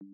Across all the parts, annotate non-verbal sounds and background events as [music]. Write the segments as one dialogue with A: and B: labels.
A: Hello,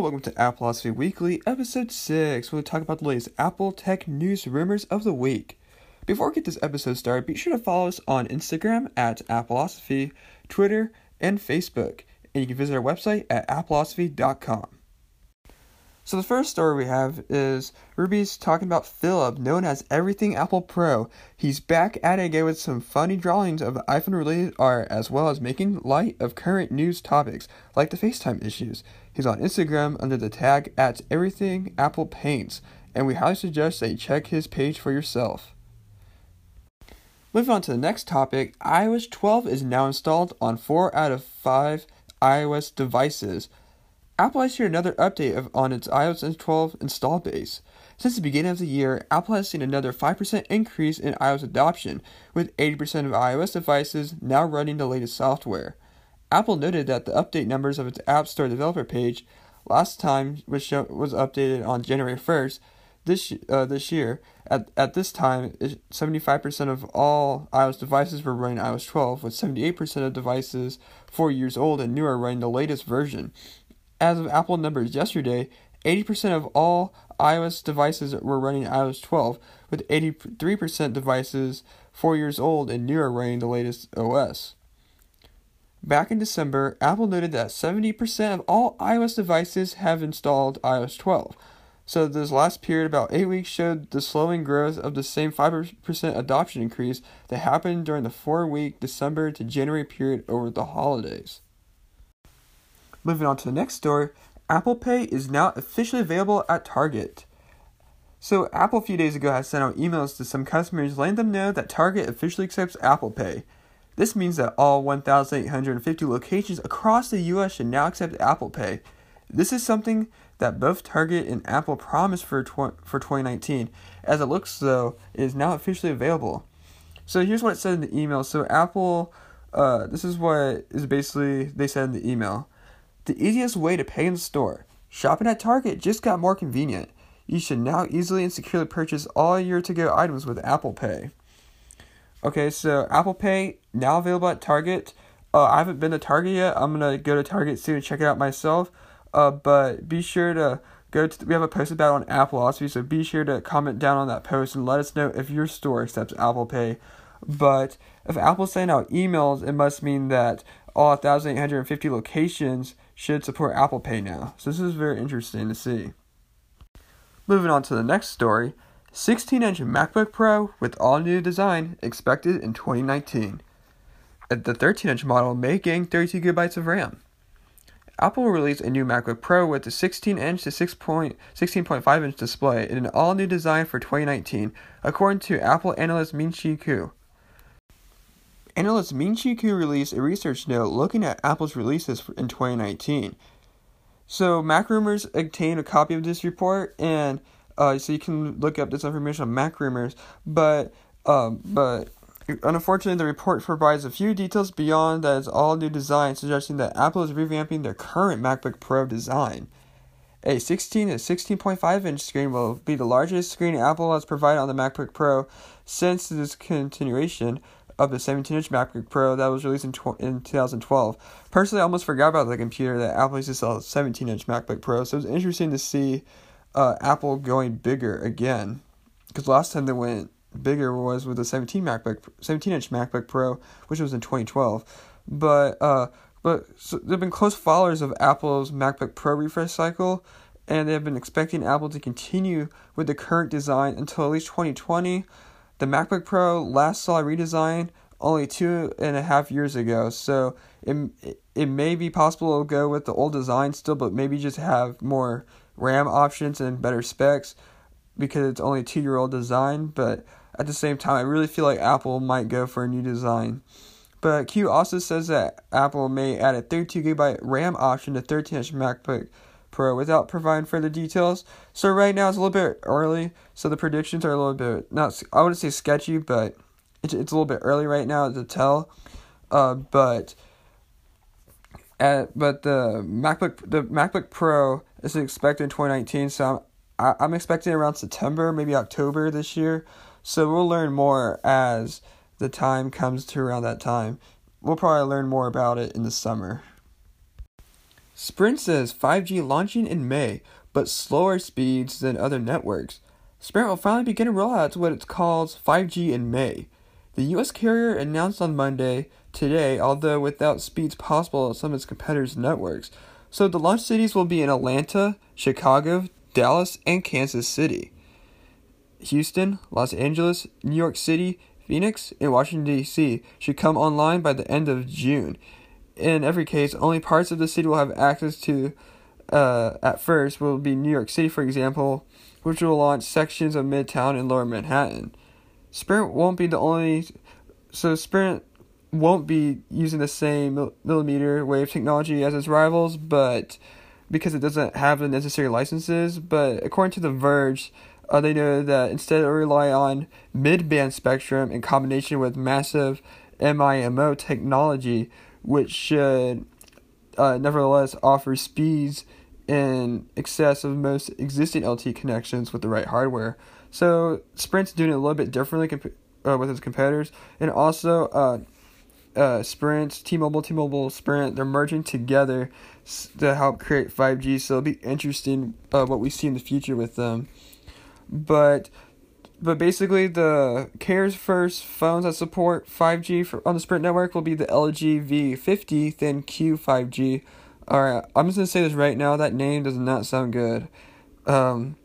A: welcome to Appleosophy Weekly, episode 6. where We'll talk about the latest Apple tech news rumors of the week. Before we get this episode started, be sure to follow us on Instagram at Appleosophy, Twitter, and Facebook. And you can visit our website at appleosophy.com. So the first story we have is Ruby's talking about Philip, known as Everything Apple Pro. He's back at it again with some funny drawings of iPhone related art, as well as making light of current news topics, like the FaceTime issues. He's on Instagram under the tag at Everything Apple Paints, and we highly suggest that you check his page for yourself. Moving on to the next topic, iOS 12 is now installed on 4 out of 5 iOS devices. Apple has shared another update of, on its iOS 12 install base. Since the beginning of the year, Apple has seen another 5% increase in iOS adoption, with 80% of iOS devices now running the latest software. Apple noted that the update numbers of its App Store developer page last time was, show, was updated on January 1st this uh, this year. At, at this time, 75% of all iOS devices were running iOS 12, with 78% of devices 4 years old and newer running the latest version. As of Apple numbers yesterday, 80% of all iOS devices were running iOS 12, with 83% devices 4 years old and newer running the latest OS. Back in December, Apple noted that 70% of all iOS devices have installed iOS 12. So this last period, about 8 weeks, showed the slowing growth of the same 5% adoption increase that happened during the 4-week December to January period over the holidays. Moving on to the next story, Apple Pay is now officially available at Target. So, Apple a few days ago has sent out emails to some customers letting them know that Target officially accepts Apple Pay. This means that all 1,850 locations across the US should now accept Apple Pay. This is something that both Target and Apple promised for, tw- for 2019. As it looks, though, it is now officially available. So, here's what it said in the email. So, Apple, uh, this is what is basically they said in the email. The easiest way to pay in store. Shopping at Target just got more convenient. You should now easily and securely purchase all your to go items with Apple Pay. Okay, so Apple Pay now available at Target. Uh, I haven't been to Target yet. I'm gonna go to Target soon and check it out myself. Uh, but be sure to go to. We have a post about on Apple Appleosophy, so be sure to comment down on that post and let us know if your store accepts Apple Pay. But if Apple's sending out emails, it must mean that all 1,850 locations should support Apple Pay now. So this is very interesting to see. Moving on to the next story 16 inch MacBook Pro with all new design expected in 2019. The 13 inch model may gain 32 gigabytes of RAM. Apple will release a new MacBook Pro with a 16 inch to 16.5 inch display in an all new design for 2019, according to Apple analyst Ming Chi Kuo. Analyst Ming Chi Kuo released a research note looking at Apple's releases in 2019. So, Mac Rumors obtained a copy of this report, and uh, so you can look up this information on Mac Rumors. But, um, but unfortunately, the report provides a few details beyond that it's all new design, suggesting that Apple is revamping their current MacBook Pro design. A 16 to 16.5 inch screen will be the largest screen Apple has provided on the MacBook Pro since this continuation of the 17 inch MacBook Pro that was released in, tw- in 2012. Personally, I almost forgot about the computer that Apple used to sell 17 inch MacBook Pro, so it was interesting to see uh, Apple going bigger again. Because last time they went bigger was with the 17 MacBook 17 inch MacBook Pro, which was in 2012. But uh, but so they've been close followers of Apple's MacBook Pro refresh cycle, and they have been expecting Apple to continue with the current design until at least 2020. The MacBook Pro last saw a redesign only two and a half years ago, so it, it may be possible to go with the old design still, but maybe just have more RAM options and better specs because it's only a two year old design. But at the same time, I really feel like Apple might go for a new design. But Kuo also says that Apple may add a 32 gigabyte RAM option to 13 inch MacBook Pro without providing further details. So right now it's a little bit early, so the predictions are a little bit not I wouldn't say sketchy, but it's it's a little bit early right now to tell. Uh, but at but the MacBook the MacBook Pro is expected in 2019, so I'm I'm expecting around September, maybe October this year. So we'll learn more as the time comes to around that time. We'll probably learn more about it in the summer. Sprint says 5G launching in May, but slower speeds than other networks. Sprint will finally begin to roll out what it calls 5G in May. The U.S. carrier announced on Monday today, although without speeds possible on some of its competitors' networks. So the launch cities will be in Atlanta, Chicago, Dallas, and Kansas City. Houston, Los Angeles, New York City, Phoenix, and Washington, D.C. should come online by the end of June. In every case, only parts of the city will have access to, uh, at first, will be New York City, for example, which will launch sections of Midtown and Lower Manhattan. Sprint won't be the only, so Sprint won't be using the same millimeter wave technology as its rivals, but because it doesn't have the necessary licenses. But according to The Verge, uh, they know that instead of rely on mid-band spectrum in combination with massive MIMO technology, which should uh, nevertheless offer speeds in excess of most existing LTE connections with the right hardware. So Sprint's doing it a little bit differently comp- uh, with its competitors, and also uh, uh, Sprint, T-Mobile, T-Mobile, Sprint, they're merging together to help create 5G. So it'll be interesting uh, what we see in the future with them. But but basically the cares first phones that support 5G for, on the Sprint network will be the LG V50 ThinQ 5G. Alright, I'm just gonna say this right now. That name does not sound good. Um,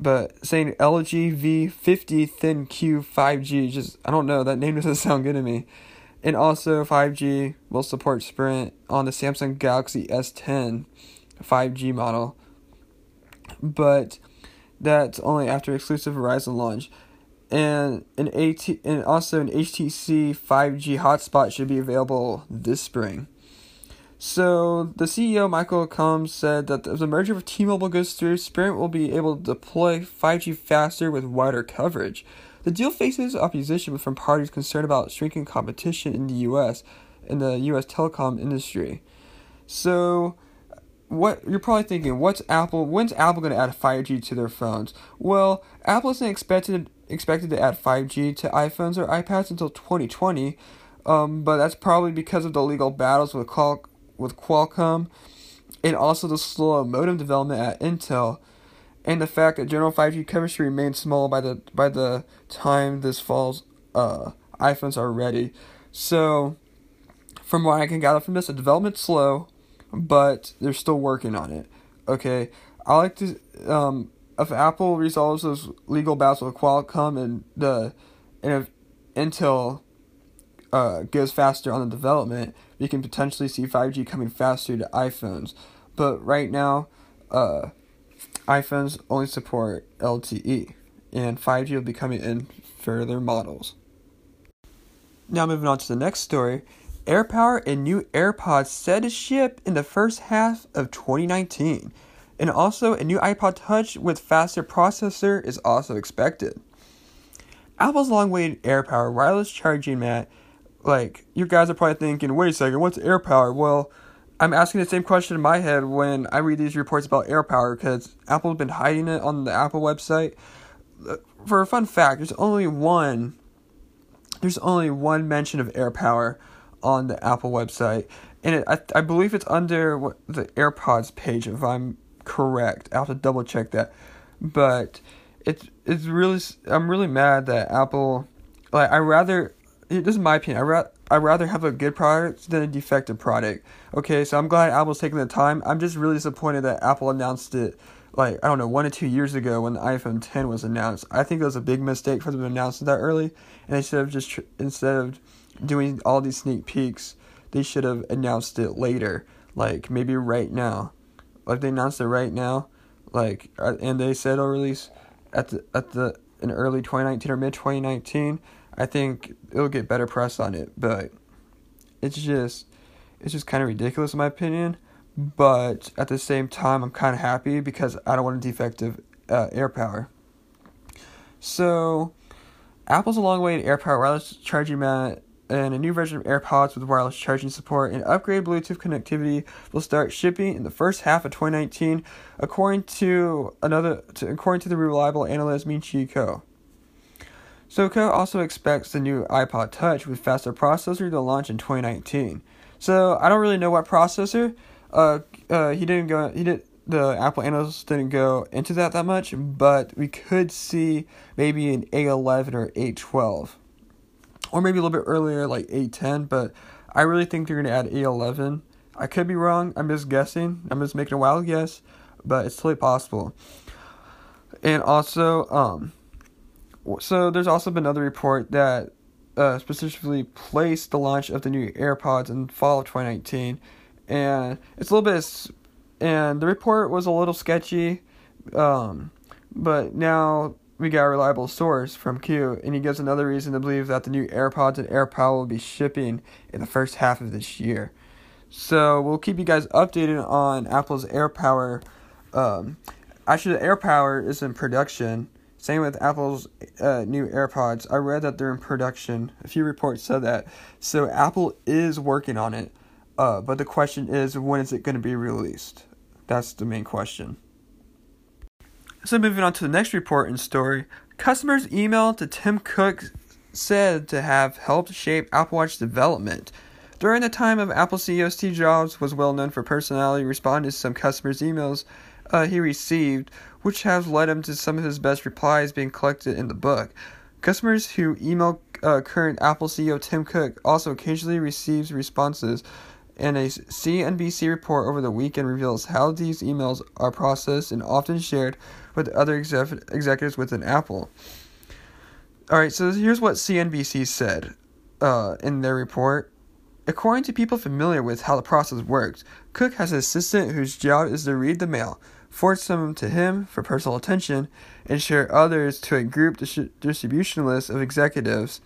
A: but saying LG V50 ThinQ 5G, just I don't know. That name [laughs] doesn't sound good to me. And also 5G will support Sprint on the Samsung Galaxy S10 5G model. But that's only after exclusive Verizon launch. And an AT and also an HTC 5G hotspot should be available this spring. So the CEO Michael Combes said that if the merger of T-Mobile goes through, Sprint will be able to deploy 5G faster with wider coverage. The deal faces opposition from parties concerned about shrinking competition in the U.S. in the U.S. telecom industry. So what you're probably thinking, what's Apple? When's Apple going to add 5G to their phones? Well, Apple isn't expected expected to add 5G to iPhones or iPads until 2020, um, but that's probably because of the legal battles with Qual- with Qualcomm, and also the slow modem development at Intel, and the fact that general 5G coverage remains small by the by the time this fall's uh, iPhones are ready. So, from what I can gather from this, the development's slow but they're still working on it. Okay, I like to um if Apple resolves those legal battles with Qualcomm and the and if Intel uh goes faster on the development, we can potentially see 5G coming faster to iPhones. But right now, uh iPhones only support LTE and 5G will be coming in further models. Now moving on to the next story, AirPower and new AirPods set to ship in the first half of 2019. And also, a new iPod Touch with faster processor is also expected. Apple's long awaited AirPower wireless charging mat. Like, you guys are probably thinking, wait a second, what's AirPower? Well, I'm asking the same question in my head when I read these reports about AirPower because Apple's been hiding it on the Apple website. Uh, for a fun fact, there's only one there's only one mention of AirPower on the Apple website, and it, I I believe it's under what, the AirPods page if I'm correct. I have to double check that, but it's it's really I'm really mad that Apple like I rather this is my opinion I rather I rather have a good product than a defective product. Okay, so I'm glad Apple's taking the time. I'm just really disappointed that Apple announced it like I don't know one or two years ago when the iPhone 10 was announced. I think it was a big mistake for them to announce it that early, and instead of just tr- instead of doing all these sneak peeks, they should have announced it later, like maybe right now. Like they announced it right now, like uh, and they said it'll release at the at the in early 2019 or mid 2019. I think it'll get better press on it, but it's just it's just kind of ridiculous in my opinion. But at the same time, I'm kind of happy because I don't want a defective uh, AirPower. So, Apple's a long way to AirPower wireless charging mat and a new version of AirPods with wireless charging support and upgraded Bluetooth connectivity will start shipping in the first half of 2019, according to another to, according to the reliable analyst Ming-Chi Kuo. Kuo also expects the new iPod Touch with faster processor to launch in 2019. So I don't really know what processor. Uh, uh, he didn't go. He did. The Apple analysts didn't go into that that much, but we could see maybe an A11 or A12, or maybe a little bit earlier, like A10. But I really think they're gonna add A11. I could be wrong. I'm just guessing. I'm just making a wild guess, but it's totally possible. And also, um, so there's also been another report that uh, specifically placed the launch of the new AirPods in fall of 2019, and it's a little bit, and the report was a little sketchy, um, but now we got a reliable source from Kuo, and he gives another reason to believe that the new AirPods and AirPower will be shipping in the first half of this year. So we'll keep you guys updated on Apple's AirPower. Um, actually, the AirPower is in production same with Apple's uh, new AirPods. I read that they're in production. A few reports said that. So Apple is working on it. Uh, but the question is, when is it going to be released? That's the main question. So moving on to the next report and story. Customers' email to Tim Cook said to have helped shape Apple Watch development. During the time of Apple CEO Steve Jobs was well known for personality responding to some customers' emails uh, he received, which has led him to some of his best replies being collected in the book. Customers who email uh, current Apple CEO Tim Cook also occasionally receives responses, and a CNBC report over the weekend reveals how these emails are processed and often shared with other exec- executives within Apple. All right, so here's what CNBC said uh, in their report. According to people familiar with how the process works, Cook has an assistant whose job is to read the mail, forward some to him for personal attention, and share others to a group dis- distribution list of executives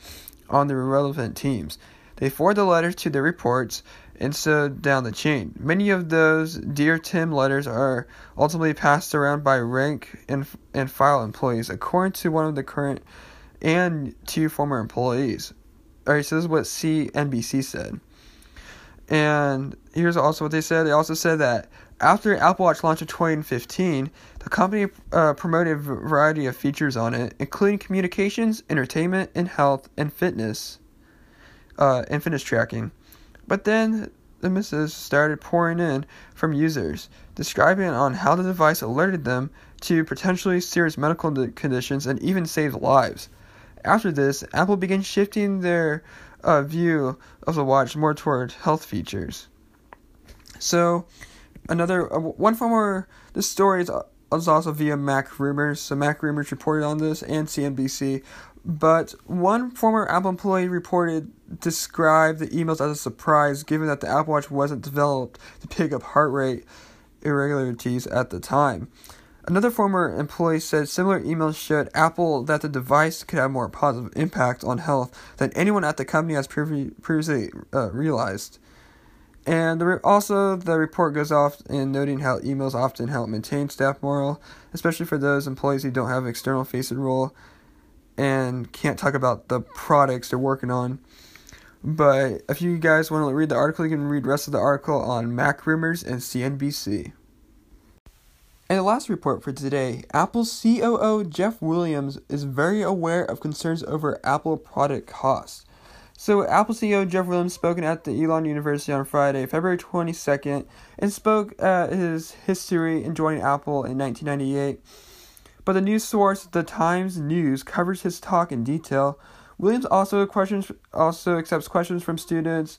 A: on the relevant teams. They forward the letters to their reports and so down the chain. Many of those Dear Tim letters are ultimately passed around by rank and, and file employees, according to one of the current and two former employees. Alright, so this is what CNBC said. And here's also what they said. They also said that after Apple Watch launched in 2015, the company uh, promoted a variety of features on it, including communications, entertainment, and health and fitness, uh, and fitness tracking. But then the messages started pouring in from users, describing on how the device alerted them to potentially serious medical conditions and even saved lives. After this, Apple began shifting their uh, view of the watch more toward health features. So, another uh, one former this story is, uh, is also via Mac Rumors. So Mac Rumors reported on this and CNBC. But one former Apple employee reported described the emails as a surprise, given that the Apple Watch wasn't developed to pick up heart rate irregularities at the time. Another former employee said similar emails showed Apple that the device could have more positive impact on health than anyone at the company has previously uh, realized. And also, the report goes off in noting how emails often help maintain staff morale, especially for those employees who don't have an external facing role and can't talk about the products they're working on. But if you guys want to read the article, you can read the rest of the article on Mac Rumors and CNBC. And the last report for today Apple's COO Jeff Williams is very aware of concerns over Apple product costs. So, Apple CEO Jeff Williams spoke at the Elon University on Friday, February 22nd, and spoke at his history in joining Apple in 1998. But the news source, The Times News, covers his talk in detail. Williams also questions also accepts questions from students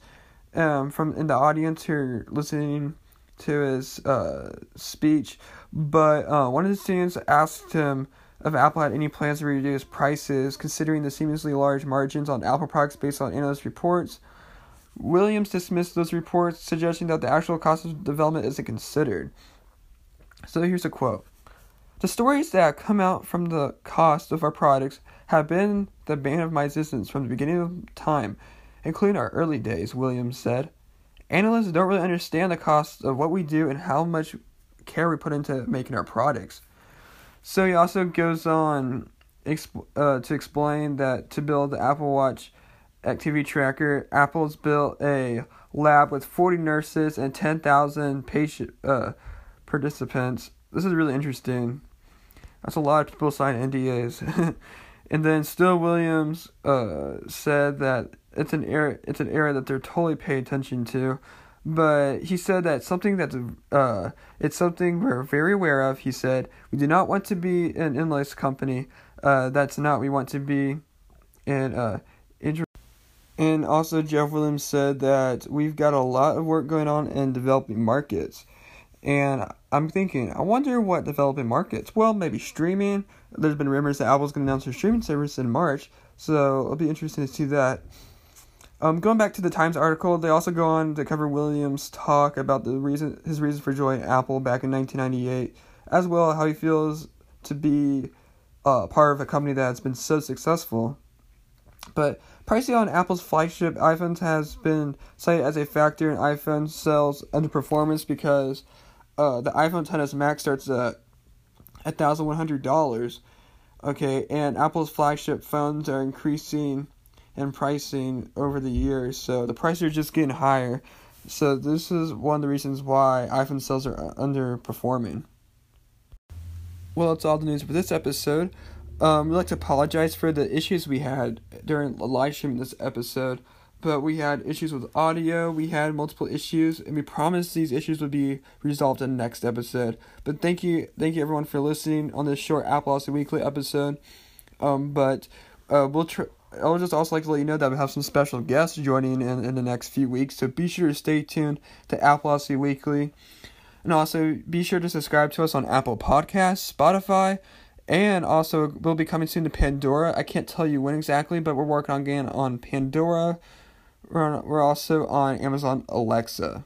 A: um, from in the audience who are listening to his uh, speech. But uh, one of the students asked him if Apple had any plans to reduce prices, considering the seemingly large margins on Apple products based on analyst reports. Williams dismissed those reports, suggesting that the actual cost of development isn't considered. So here's a quote The stories that come out from the cost of our products have been the bane of my existence from the beginning of time, including our early days, Williams said. Analysts don't really understand the cost of what we do and how much care we put into making our products. So he also goes on exp- uh, to explain that to build the Apple Watch activity tracker. Apple's built a lab with 40 nurses and 10,000 patient uh, participants. This is really interesting. That's a lot of people sign NDAs. [laughs] and then Still Williams uh, said that it's an area it's an area that they're totally paying attention to. But he said that something that's uh it's something we're very aware of. He said we do not want to be an endless company. Uh, that's not we want to be. And uh, and also Jeff Williams said that we've got a lot of work going on in developing markets. And I'm thinking, I wonder what developing markets. Well, maybe streaming. There's been rumors that Apple's going to announce their streaming service in March, so it'll be interesting to see that. Um, going back to the Times article, they also go on to cover Williams' talk about the reason his reason for joining Apple back in 1998, as well how he feels to be uh, part of a company that's been so successful. But pricing on Apple's flagship iPhones has been cited as a factor in iPhone sales underperformance because uh, the iPhone XS Max starts at $1,100. Okay, and Apple's flagship phones are increasing in pricing over the years, so the prices are just getting higher. So this is one of the reasons why iPhone sales are underperforming. Well, that's all the news for this episode. Um, we'd like to apologize for the issues we had during the live stream this episode but we had issues with audio, we had multiple issues, and we promised these issues would be resolved in the next episode. But thank you, thank you everyone for listening on this short Appleosophy Weekly episode. Um, but uh, we'll. I would just also like to let you know that we have some special guests joining in, in the next few weeks, so be sure to stay tuned to Appleosophy Weekly. And also be sure to subscribe to us on Apple Podcasts, Spotify, and also we'll be coming soon to Pandora. I can't tell you when exactly, but we're working on getting on Pandora. We're, also on Amazon Alexa.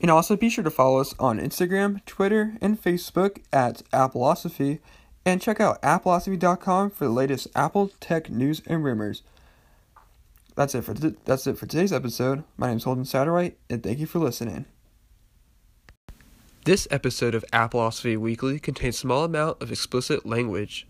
A: And also be sure to follow us on Instagram, Twitter, and Facebook at Appleosophy, and check out appleosophy.com for the latest Apple tech news and rumors. That's it for th- that's it for today's episode. My name is Holden Satterwhite, and thank you for listening. This episode of Appleosophy Weekly contains small amount of explicit language.